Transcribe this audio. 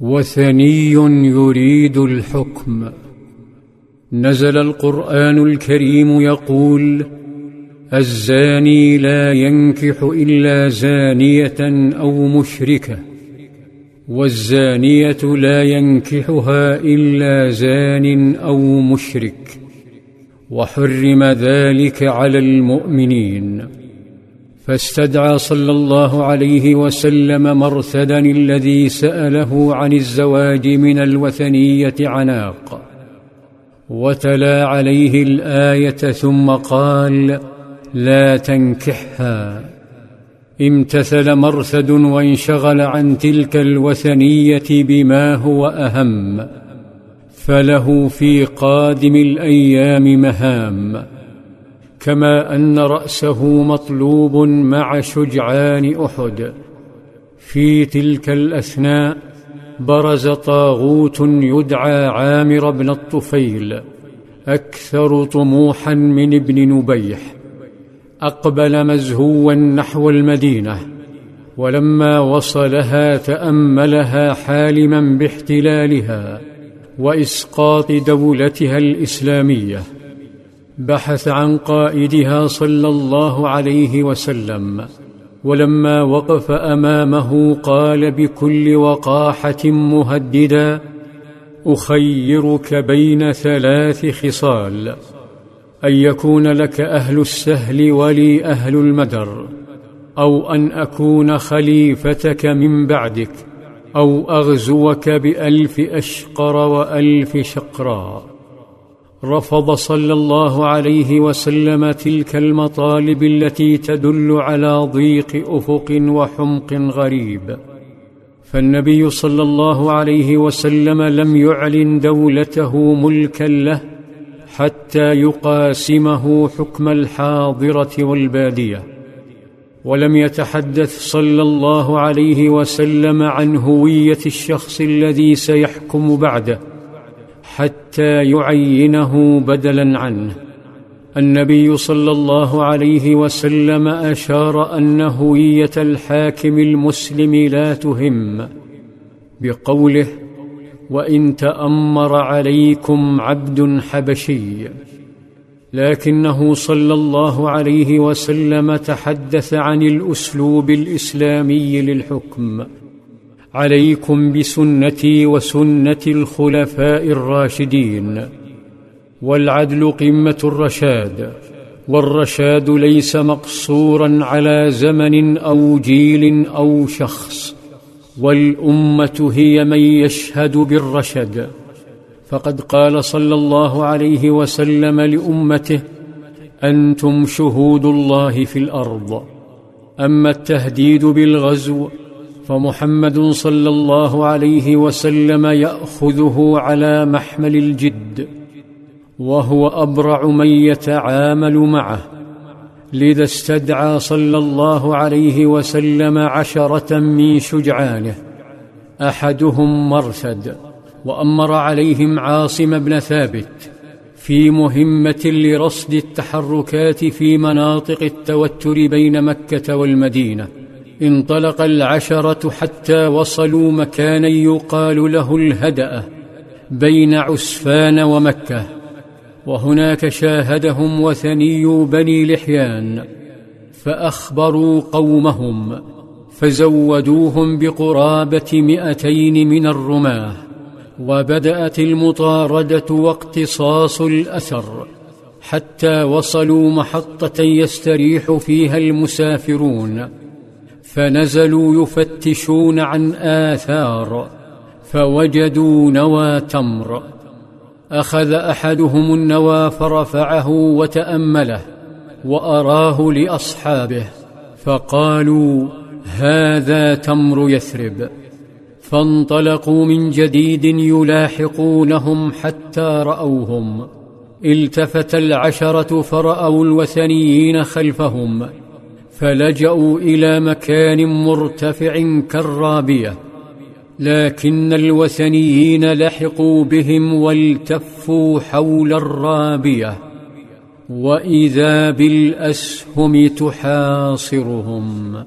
وثني يريد الحكم. نزل القرآن الكريم يقول الزاني لا ينكح إلا زانية أو مشركة والزانية لا ينكحها إلا زان أو مشرك وحرم ذلك على المؤمنين. فاستدعى صلى الله عليه وسلم مرثدا الذي سأله عن الزواج من الوثنية عناق. وتلا عليه الآية ثم قال لا تنكحها. امتثل مرثد وانشغل عن تلك الوثنية بما هو أهم فله في قادم الأيام مهام. كما أن رأسه مطلوب مع شجعان أحد. في تلك الأثناء برز طاغوت يدعى عامر بن الطفيل أكثر طموحا من ابن نبيح. أقبل مزهوا نحو المدينة ولما وصلها تأملها حالما باحتلالها وإسقاط دولتها الإسلامية. بحث عن قائدها صلى الله عليه وسلم ولما وقف أمامه قال بكل وقاحة مهددا أخيرك بين ثلاث خصال أن يكون لك أهل السهل ولي أهل المدر أو أن أكون خليفتك من بعدك أو أغزوك بألف أشقر وألف شقراء رفض صلى الله عليه وسلم تلك المطالب التي تدل على ضيق أفق وحمق غريب. فالنبي صلى الله عليه وسلم لم يعلن دولته ملكا له حتى يقاسمه حكم الحاضرة والبادية. ولم يتحدث صلى الله عليه وسلم عن هوية الشخص الذي سيحكم بعده. حتى يعينه بدلا عنه. النبي صلى الله عليه وسلم أشار ان هويه الحاكم المسلم لا تهم بقوله وإن تأمر عليكم عبد حبشي لكنه صلى الله عليه وسلم تحدث عن الأسلوب الإسلامي للحكم. عليكم بسنتي وسنة الخلفاء الراشدين والعدل قمة الرشاد والرشاد ليس مقصورا على زمن أو جيل أو شخص والأمة هي من يشهد بالرشد. فقد قال صلى الله عليه وسلم لأمته أنتم شهود الله في الأرض أما التهديد بالغزو فمحمد صلى الله عليه وسلم يأخذه على محمل الجد وهو أبرع من يتعامل معه لذا استدعى صلى الله عليه وسلم عشرة من شجعانه أحدهم مرثد وأمر عليهم عاصم بن ثابت في مهمة لرصد التحركات في مناطق التوتر بين مكة والمدينة. انطلق العشرة حتى وصلوا مكانا يقال له الهدأ بين عسفان ومكة وهناك شاهدهم وثني بني لحيان فأخبروا قومهم فزودوهم بقرابة مئتين من الرماة وبدأت المطاردة واقتصاص الأثر حتى وصلوا محطة يستريح فيها المسافرون. فنزلوا يفتشون عن آثار فوجدوا نوى تمر. أخذ أحدهم النوى فرفعه وتأمله وأراه لأصحابه فقالوا هذا تمر يثرب. فانطلقوا من جديد يلاحقونهم حتى رأوهم. التفت العشرة فرأوا الوثنيين خلفهم. فلجأوا إلى مكان مرتفع كالرابية لكن الوثنيين لحقوا بهم والتفوا حول الرابية وإذا بالأسهم تحاصرهم.